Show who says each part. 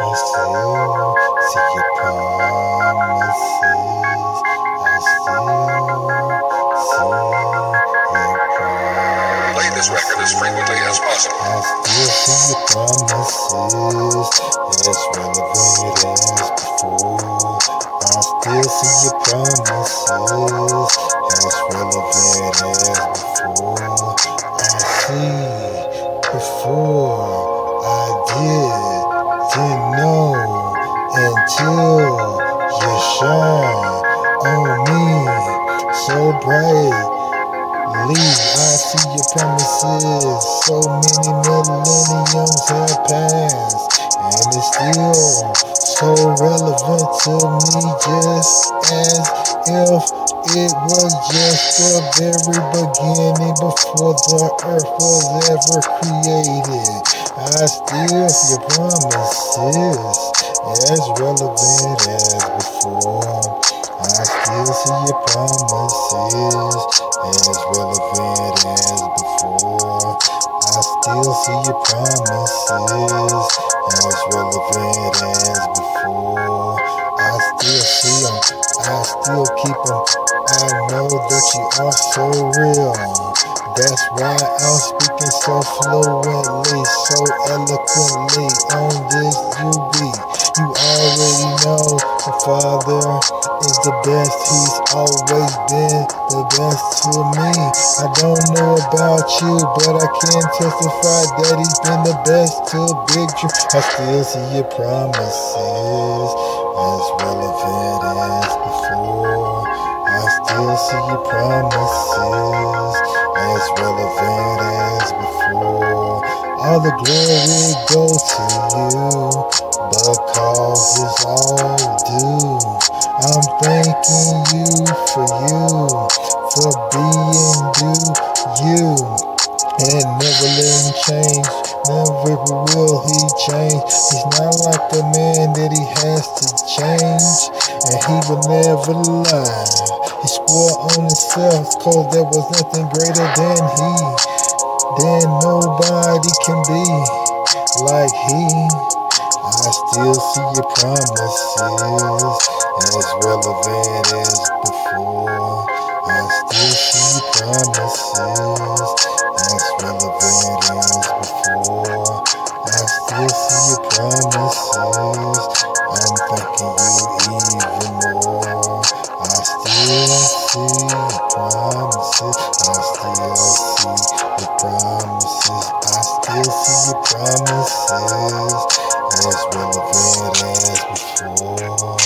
Speaker 1: I still see your promises. I still see your.
Speaker 2: Play as.
Speaker 1: I still see your promises as relevant as before. I still see your promises as relevant on me so bright. I see your promises. So many millenniums have passed, and it's still so relevant to me, just as if it was just the very beginning before the earth was ever created. I still your promises as relevant as. I still see your promises as relevant as before. I still see your promises as relevant as before. I still see them, I still keep them. I know that you are so real. That's why I'm speaking so fluently, so eloquently on this UB. You already know the Father is the best. He's always been the best to me. I don't know about you, but I can testify that He's been the best to BigDru. I still see your promises as relevant as before. I still see your promises as relevant as before. All the glory goes to you because it's all due. I'm thanking you for you, for being due you, and never let him change. Never will he change. He's not like a man that he has to change, and he will never lie. He swore on himself, cause there was nothing greater than he. Then nobody can be like he. I still see your promises as relevant as before. I still see your promises promises. I'm thanking you even more. I still see your promises. I still see your promises. I still see your promises as relevant as before.